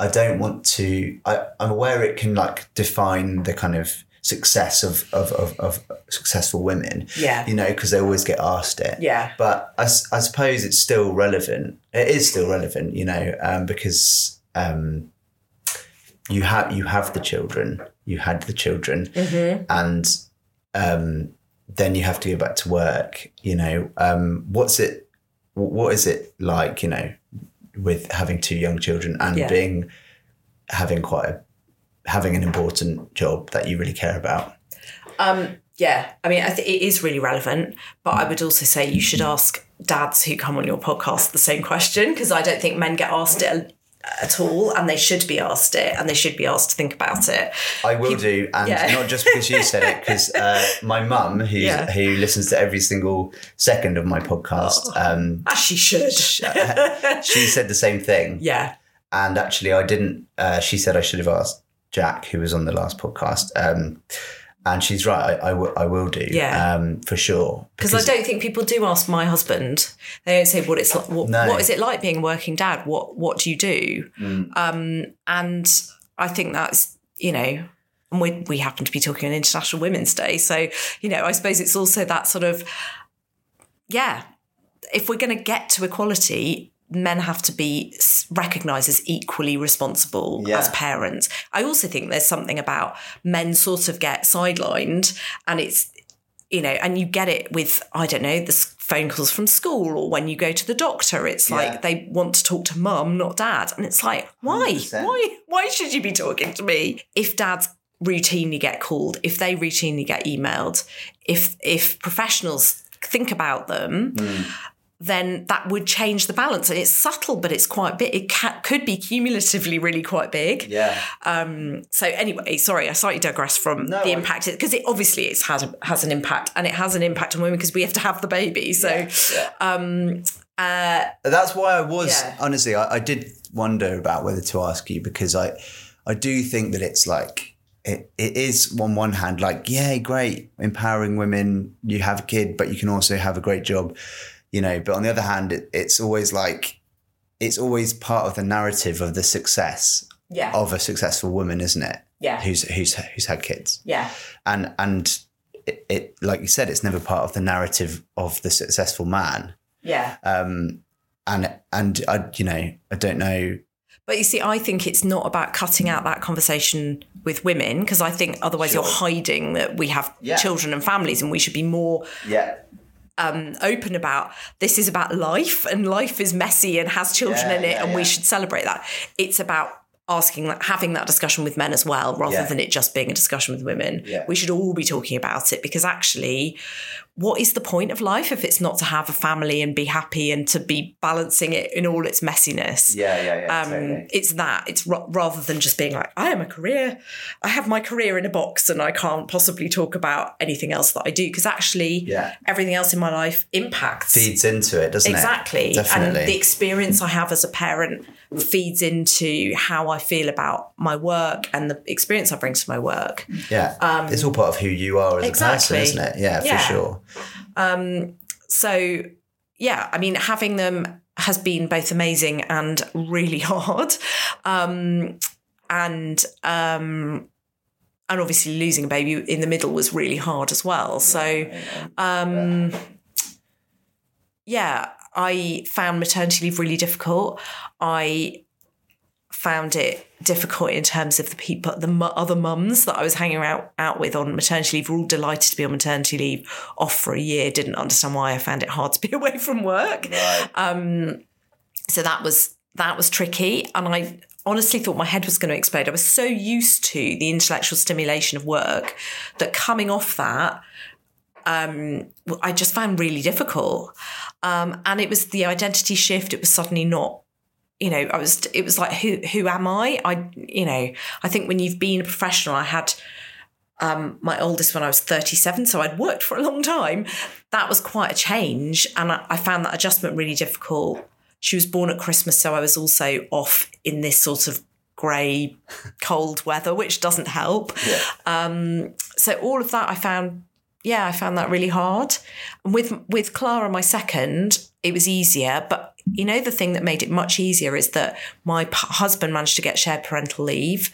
I don't want to. I, I'm aware it can like define the kind of success of of, of, of successful women. Yeah. You know, because they always get asked it. Yeah. But I suppose it's still relevant. It is still relevant, you know, um, because um, you have you have the children, you had the children, and um, then you have to go back to work. You know, um, what's it? What is it like? You know, with having two young children and Yeah. being having quite a having an important job that you really care about. Um, yeah, I mean, I think it is really relevant, but I would also say you should ask dads who come on your podcast the same question because I don't think men get asked it at all, and they should be asked it, and they should be asked to think about it. I will do, and yeah. not just because you said it, because uh, my mum, who's Yeah. who listens to every single second of my podcast, um, As she should. she said the same thing. yeah, And actually, I didn't. Uh, she said I should have asked Jack, who was on the last podcast. Um, and she's right. I, I, will, will do. Yeah. Um, for sure. because I don't think people do ask my husband. They don't say what it's like. What, No. what is it like being a working dad? What What do you do? Mm. Um, and I think that's you know. And we, we happen to be talking on International Women's Day. So, you know, I suppose it's also that sort of, yeah, if we're going to get to equality, men have to be recognised as equally responsible Yeah. as parents. I also think there's something about men sort of get sidelined and it's, you know, and you get it with, I don't know, the phone calls from school or when you go to the doctor, it's Yeah. like they want to talk to mum, not dad. And it's like, why? 100%. Why? Why should you be talking to me? If dads routinely get called, if they routinely get emailed, if if professionals think about them, hmm. Then that would change the balance. And it's subtle, but it's quite big. It ca- could be cumulatively really quite big. Yeah. Um, so anyway, sorry, I slightly digress from No, the impact because it obviously it's had a, has an impact, and it has an impact on women because we have to have the baby. So Yeah. um, uh, That's why I was Yeah. honestly. I, I did wonder about whether to ask you because I, I do think that it's like it, it is on one hand like yeah, great, empowering women. You have a kid, but you can also have a great job, you know. But on the other hand, it, it's always like it's always part of the narrative of the success yeah, of a successful woman, isn't it? yeah, Who's who's who's had kids yeah, and and it, it like you said, it's never part of the narrative of the successful man. yeah. Um, and and I, you know, I don't know. But you see, I think it's not about cutting out that conversation with women because I think otherwise you're hiding that we have Yeah. children and families, and we should be more Yeah, um, open about this is about life and life is messy and has children Yeah, in it yeah, and we should celebrate that. It's about asking that having that discussion with men as well rather Yeah. than it just being a discussion with women Yeah. we should all be talking about it because actually what is the point of life if it's not to have a family and be happy and to be balancing it in all its messiness yeah, yeah, yeah. um, it's that it's ra- rather than just being like i am a career i have my career in a box and i can't possibly talk about anything else that i do because actually Yeah. everything else in my life impacts Feeds into it, doesn't exactly it? Definitely. and the experience i have as a parent feeds into how i feel about my work and the experience i bring to my work yeah, it's all part of who you are as um, exactly. a person, isn't it? Yeah, Yeah. for sure. so yeah i mean having them has been both amazing and really *laughs* hard um and um and obviously losing a baby in the middle was really hard as well so um yeah i found maternity leave really difficult i found it difficult in terms of the people, the other mums that I was hanging out out with on maternity leave were all delighted to be on maternity leave, off for a year. Didn't understand why I found it hard to be *laughs* away from work. Right. Um, so that was that was tricky, and I honestly thought my head was going to explode. I was so used to the intellectual stimulation of work that coming off that, um, I just found really difficult. Um, and it was the identity shift. It was suddenly not you know, I was, it was like, who, who am I? I, you know, I think when you've been a professional, I had, um, my oldest when I was 37, so I'd worked for a long time. That was quite a change. And I, I found that adjustment really difficult. She was born at Christmas, so I was also off in this sort of grey, cold weather, which doesn't help. Um, so all of that I found yeah, I found that really hard. With with Clara, my second, it was easier. But you know, the thing that made it much easier is that my p- husband managed to get shared parental leave,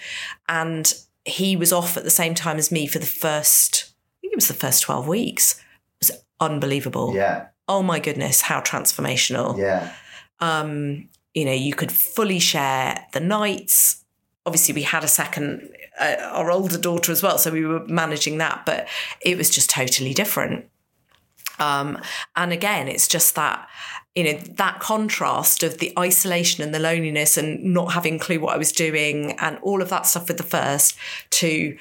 and he was off at the same time as me for the first. I think it was the first twelve weeks. It was unbelievable. Yeah, Oh my goodness, how transformational yeah, um, you know, you could fully share the nights. Obviously, we had a second, uh, our older daughter as well, so we were managing that, but it was just totally different. Um, and again, it's just that, you know, that contrast of the isolation and the loneliness and not having a clue what I was doing and all of that stuff with the first to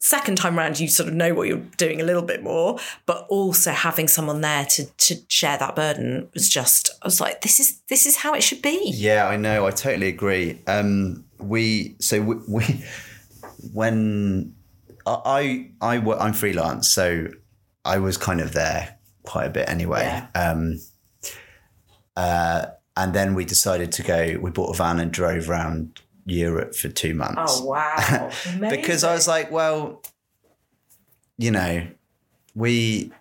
second time round you sort of know what you're doing a little bit more but also having someone there to to share that burden was just i was like this is this is how it should be yeah. I know. I totally agree. Um, we so we, we when I I wo- I'm freelance, so I was kind of there quite a bit anyway. Yeah. Um, uh, and then we decided to go. We bought a van and drove around Europe for two months. oh wow *laughs* because I was like, well, you know, we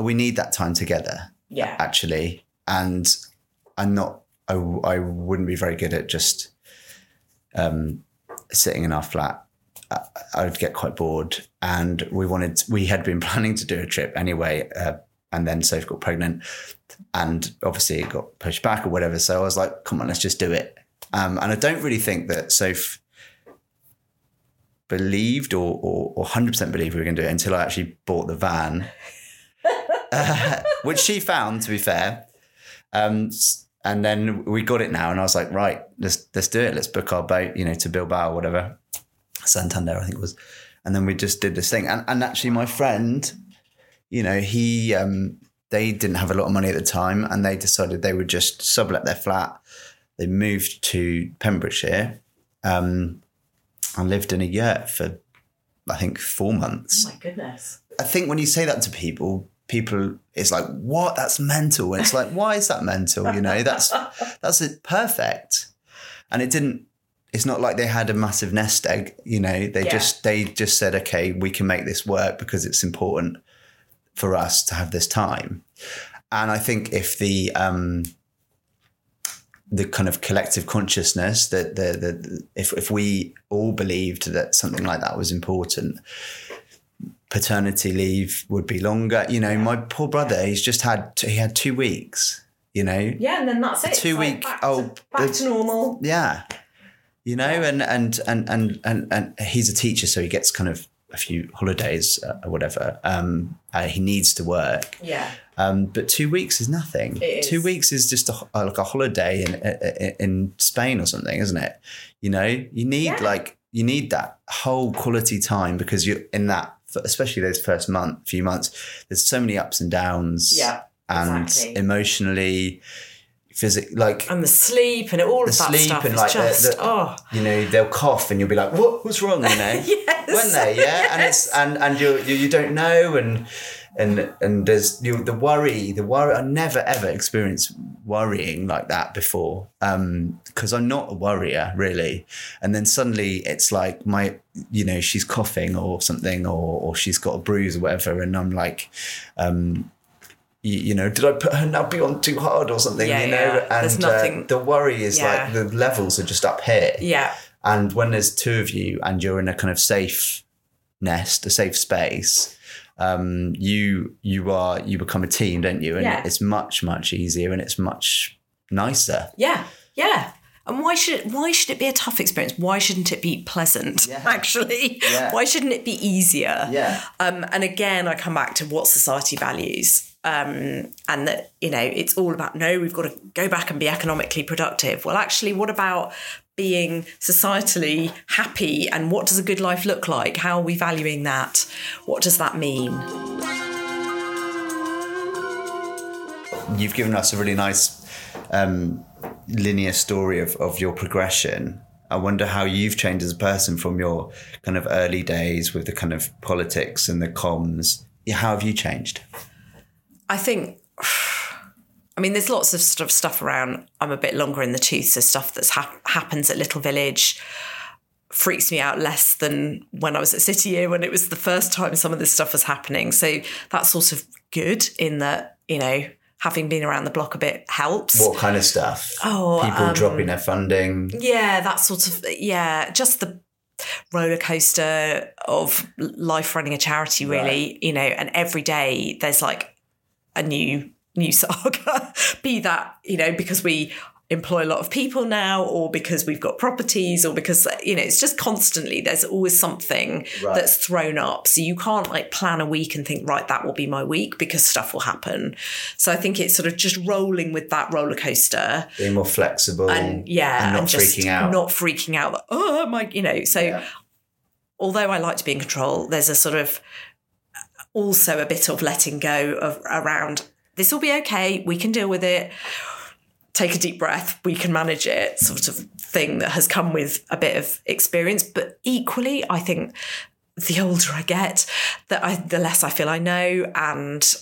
we need that time together yeah actually, and I'm not. I, I wouldn't be very good at just um, sitting in our flat. I, I would get quite bored, and we wanted. We had been *laughs* planning to do a trip anyway, uh, and then Soph got pregnant, and obviously it got pushed back or whatever. So I was like, "Come on, let's just do it." Um, and I don't really think that Soph believed or, or, or 100% believed we were going to do it until I actually bought the van, *laughs* uh, which she found, to be fair. Um, and then we got it now, and I was like, right, let's let's do it. Let's book our boat, you know, to Bilbao or whatever, Santander, I think it was. And then we just did this thing. And and actually, my friend, you know, he um, they didn't have a lot of money at the time, and they decided they would just sublet their flat. They moved to Pembrokeshire, um, and lived in a yurt for I think four months. Oh my goodness. I think when you say that to people, people it's like, "What? That's mental." And it's like, "Why is that mental?" You know, that's *laughs* that's it, perfect. And it didn't. It's not like they had a massive nest egg. You know, they Yeah. just they just said, "Okay, we can make this work because it's important for us to have this time." And I think if the um, the kind of collective consciousness that the, the if if we all believed that something like that was important, paternity leave would be longer. You know, my poor brother, he's just had he had two weeks. You know, Yeah, and then that's it. two It's like week back to- back to normal. yeah, you know, and and and and and and he's a teacher, so he gets kind of a few holidays uh, or whatever. Um, uh, he needs to work. Yeah. Um, but two weeks is nothing. Two weeks is just a, ho- like a holiday in, in in Spain or something, isn't it? You know, you need Yeah. like you need that whole quality time because you're in that, especially those first month, few months. There's so many ups and downs. Yeah, and exactly. emotionally, physically, like And the sleep and all the of that sleep stuff and like just the, the oh you know they'll cough and you'll be like what what's wrong you know *laughs* Yes. when they yeah and it's *laughs* and and you, you don't know and and and there's you the worry the worry I never ever experienced worrying like that before um because I'm not a worrier really and then suddenly it's like my you know she's coughing or something or or she's got a bruise or whatever and I'm like um you, you know, did I put her nappy on too hard or something? Yeah, you know, yeah. and nothing- uh, the worry is Yeah. like the levels are just up here. yeah And when there's two of you and you're in a kind of safe nest, a safe space, um, you you are you become a team, don't you? And Yeah. it's much much easier and it's much nicer. yeah yeah and why should it, why should it be a tough experience why shouldn't it be pleasant *laughs* Yeah. actually Yeah. why shouldn't it be easier Yeah. um, and again i come back to what society values um, and that you know it's all about no we've got to go back and be economically productive well actually what about being societally happy and what does a good life look like how are we valuing that what does that mean You've given us a really nice um, linear story of, of your progression. I wonder how you've changed as a person from your kind of early days with the kind of politics and the comms. How have you changed? I think, *sighs* I mean, there's lots of sort of stuff around. I'm a bit longer in the tooth, so stuff that's hap- happens at Little Village freaks me out less than when I was at City Year when it was the first time some of this stuff was happening. So that's sort of good in that you know having been around the block a bit helps. What kind of stuff? Oh, People um, dropping their funding. Yeah, that sort of yeah, just the roller coaster of life running a charity really, you know, and every day there's like a new new *laughs* saga. Be that, you know, because we employ a lot of people now or because we've got properties or because you know it's just constantly there's always something Right. that's thrown up so you can't like plan a week and think right that will be my week because stuff will happen so i think it's sort of just rolling with that roller coaster Being more flexible. and yeah, And not just freaking out. not freaking out. that, Oh my, you know. So, Yeah. although I like to be in control, there's a sort of also a bit of letting go of around. This will be okay. We can deal with it. Take a deep breath. We can manage it. Sort of thing that has come with a bit of experience, but equally, I think the older I get, that I the less I feel I know, and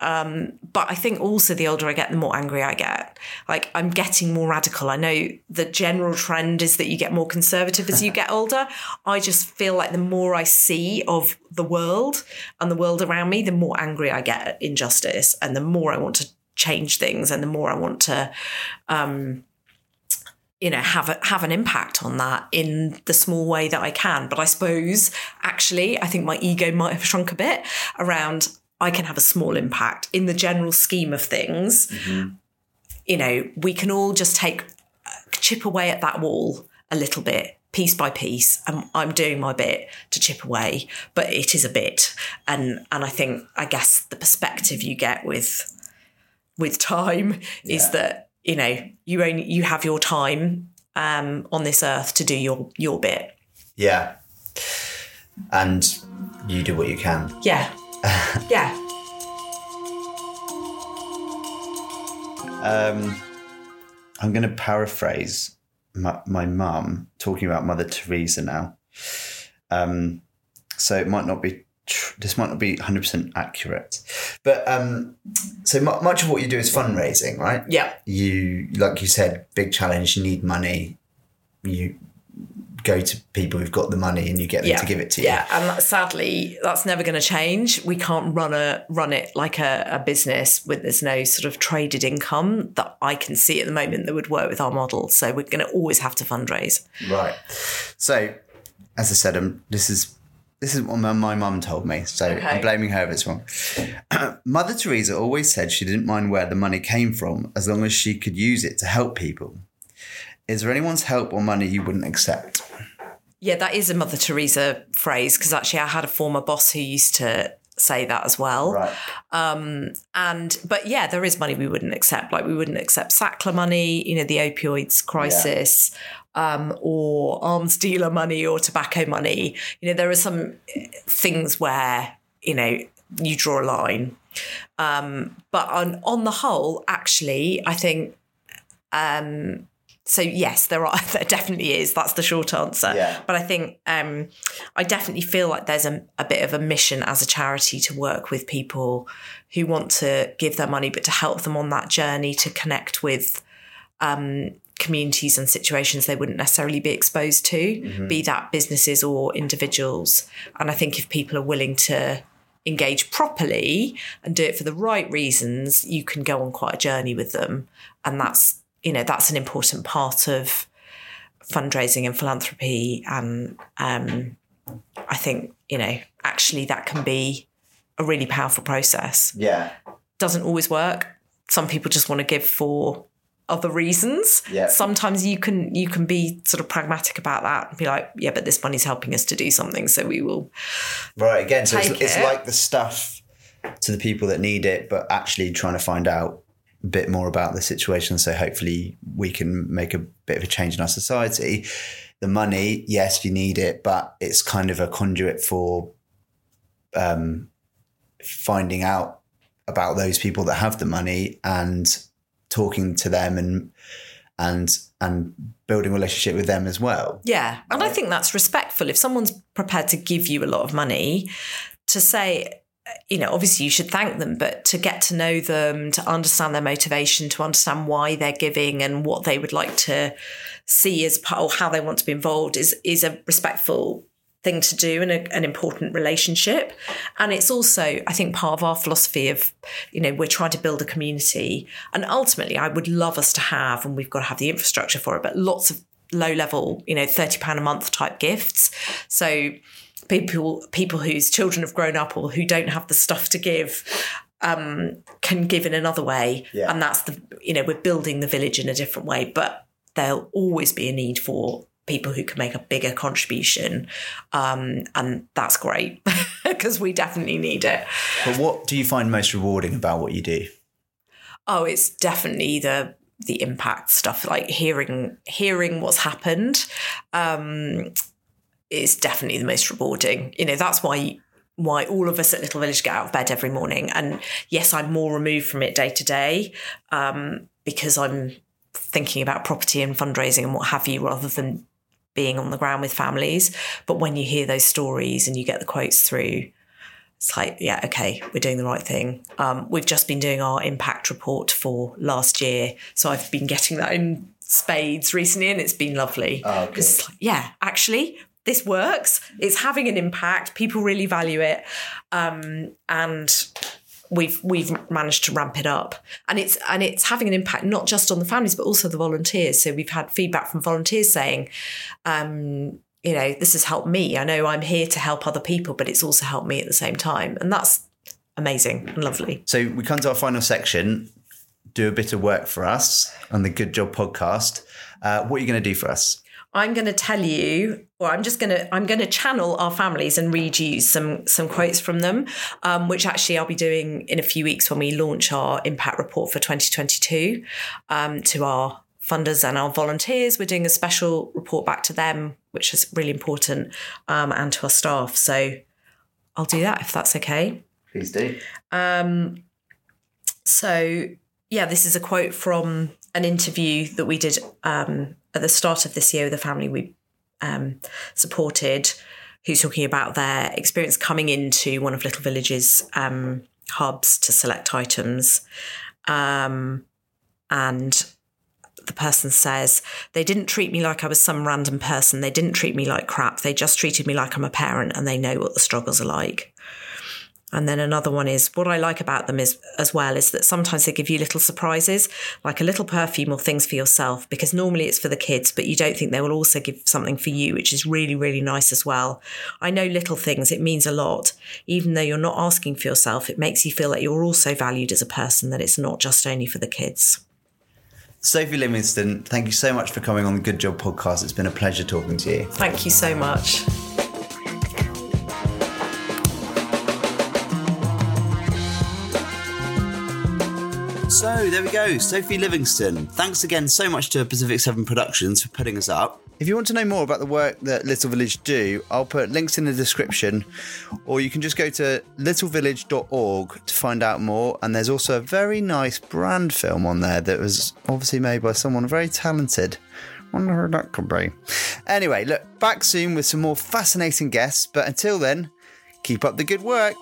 but I think also the older I get, the more angry I get. Like I'm getting more radical. I know the general trend is that you get more conservative as you get *laughs* older. I just feel like the more I see of the world and the world around me, the more angry I get at injustice and the more I want to change things and the more I want to um you know have a, have an impact on that in the small way that I can but I suppose actually I think my ego might have shrunk a bit around I can have a small impact in the general scheme of things you know we can all just take chip away at that wall a little bit piece by piece and I'm doing my bit to chip away but it is a bit and and I think I guess the perspective you get with with time is that you know you only you have your time um, on this earth to do your your bit. Yeah. And you do what you can. Yeah, *laughs* yeah. Um, I'm going to paraphrase my mum talking about Mother Teresa now. Um, so it might not be tr- this might not be 100 percent accurate, but um, so m- much of what you do is fundraising, right? Yeah. You like you said, big challenge. You need money. You go to people who've got the money and you get them yeah. to give it to you Yeah, and that- sadly, that's never going to change. We can't run a run it like a, a business with there's no sort of traded income that I can see at the moment that would work with our model. So we're going to always have to fundraise. Right. So, as I said, um, this is this is what my my mum told me. So Okay. I'm blaming her if it's wrong. *clears throat* Mother Teresa always said she didn't mind where the money came from as long as she could use it to help people. Is there anyone's help or money you wouldn't accept? Yeah, that is a Mother Teresa phrase because actually I had a former boss who used to say that as well. Right. And but yeah, there is money we wouldn't accept. Like we wouldn't accept Sackler money, you know, the opioids crisis, um, or arms dealer money or tobacco money. You know, there are some things where you know you draw a line. Um, but on on the whole, actually, I think. Um, so yes, there are. *laughs* There definitely is. That's the short answer. Yeah. But I think um, I definitely feel like there's a, a bit of a mission as a charity to work with people who want to give their money, but to help them on that journey to connect with um, communities and situations they wouldn't necessarily be exposed to, be that businesses or individuals. And I think if people are willing to engage properly and do it for the right reasons, you can go on quite a journey with them. And that's, you know, that's an important part of fundraising and philanthropy. And um, I think, you know, actually that can be a really powerful process. Yeah. Doesn't always work. Some people just want to give for other reasons. Yeah. Sometimes you can you can be sort of pragmatic about that and be like, yeah, but this money's helping us to do something, so we will Right. Again, so it's, Take it's like the stuff to the people that need it, but actually trying to find out bit more about the situation. So hopefully we can make a bit of a change in our society. The money, yes, you need it, but it's kind of a conduit for um, finding out about those people that have the money and talking to them and and and building a relationship with them as well. Yeah. And I think that's respectful. If someone's prepared to give you a lot of money, to say, you know, obviously you should thank them, but to get to know them, to understand their motivation, to understand why they're giving and what they would like to see as part or how they want to be involved is is a respectful thing to do and a, an important relationship. And it's also, I think, part of our philosophy of, you know, we're trying to build a community. And ultimately, I would love us to have, and we've got to have the infrastructure for it, but lots of low level, you know, £30 a month type gifts. So people people whose children have grown up or who don't have the stuff to give um, can give in another way. Yeah. And that's the, you know, we're building the village in a different way. But there'll always be a need for people who can make a bigger contribution. Um, and that's great *laughs* because we definitely need it. But what do you find most rewarding about what you do? Oh, it's definitely the the impact stuff, like hearing hearing what's happened. Um, is definitely the most rewarding. You know, that's why why all of us at Little Village get out of bed every morning. And yes, I'm more removed from it day to day um, because I'm thinking about property and fundraising and what have you, rather than being on the ground with families. But when you hear those stories and you get the quotes through, it's like, yeah, okay, we're doing the right thing. Um, we've just been doing our impact report for last year. So I've been getting that in spades recently and it's been lovely. Oh. Because, like, yeah, actually, this works. It's having an impact. People really value it. Um, and we've we've managed to ramp it up and it's and it's having an impact not just on the families but also the volunteers so we've had feedback from volunteers saying um you know this has helped me i know i'm here to help other people but it's also helped me at the same time and that's amazing and lovely So we come to our final section. Do a bit of work for us on the Good Job podcast. Uh, what are you going to do for us? I'm going to tell you or i'm just going to i'm going to channel our families and read you some some quotes from them um, which actually i'll be doing in a few weeks when we launch our impact report for 2022 um, to our funders and our volunteers. We're doing a special report back to them which is really important um, and to our staff. So i'll do that if that's okay. Please do. um, so yeah, this is a quote from an interview that we did um, at the start of this year with a family we um, supported, who's talking about their experience coming into one of Little Village's um, hubs to select items. Um, and the person says, They didn't treat me like I was some random person. They didn't treat me like crap. They just treated me like I'm a parent and they know what the struggles are like. And then another one is what I like about them is as well is that sometimes they give you little surprises, like a little perfume or things for yourself, because normally it's for the kids, but you don't think they will also give something for you, which is really, really nice as well. I know little things, it means a lot. Even though you're not asking for yourself, it makes you feel that you're also valued as a person, that it's not just only for the kids. Sophie Livingstone, thank you so much for coming on the Good Job podcast. It's been a pleasure talking to you. Thank you so much. So there we go, Sophie Livingstone. Thanks again so much to Pacific Seven Productions for putting us up. If you want to know more about the work that Little Village do, I'll put links in the description, or you can just go to littlevillage.org to find out more. And there's also a very nice brand film on there that was obviously made by someone very talented. Wonder who that could be. Anyway, look, back soon with some more fascinating guests, but until then, keep up the good work.